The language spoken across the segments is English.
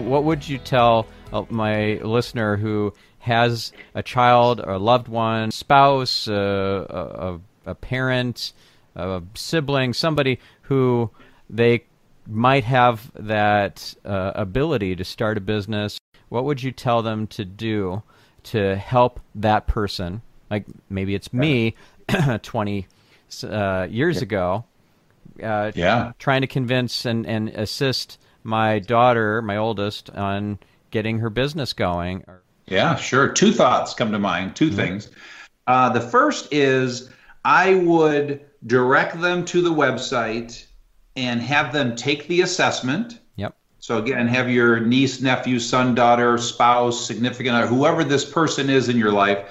What would you tell uh, my listener who has a child or a loved one, spouse, uh, a, a parent, a sibling, somebody who they might have that uh, ability to start a business? What would you tell them to do to help that person? Like maybe it's me 20 uh, years ago. Uh, yeah. Trying to convince and, and assist my daughter, my oldest, on getting her business going. Yeah, sure. Two thoughts come to mind, 2 mm-hmm. things. Uh, the first is I would direct them to the website and have them take the assessment. Yep. So again, have your niece, nephew, son, daughter, spouse, significant other, whoever this person is in your life,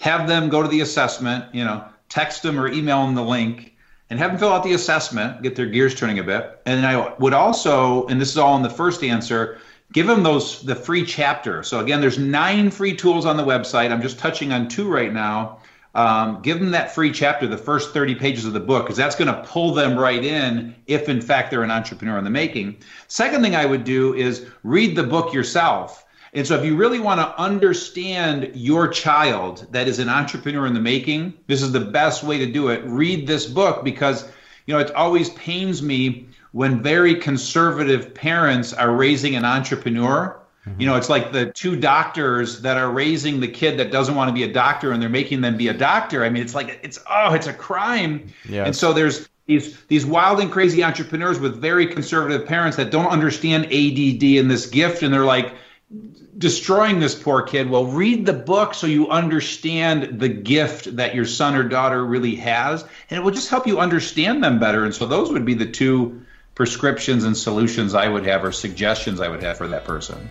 have them go to the assessment, you know, text them or email them the link and have them fill out the assessment, get their gears turning a bit. And I would also, and this is all in the first answer, give them those the free chapter. So again, there's nine free tools on the website. I'm just touching on two right now. Um, give them that free chapter, the first 30 pages of the book, because that's going to pull them right in if, in fact, they're an entrepreneur in the making. Second thing I would do is read the book yourself. And so, if you really want to understand your child that is an entrepreneur in the making, this is the best way to do it. Read this book because, you know, it always pains me when very conservative parents are raising an entrepreneur. Mm-hmm. You know, it's like the two doctors that are raising the kid that doesn't want to be a doctor and they're making them be a doctor. I mean, it's like, it's, oh, it's a crime. Yes. And so there's, these these wild and crazy entrepreneurs with very conservative parents that don't understand ADD and this gift, and they're like, destroying this poor kid. Well, read the book so you understand the gift that your son or daughter really has, and it will just help you understand them better. And so, those would be the two prescriptions and solutions I would have, or suggestions I would have for that person.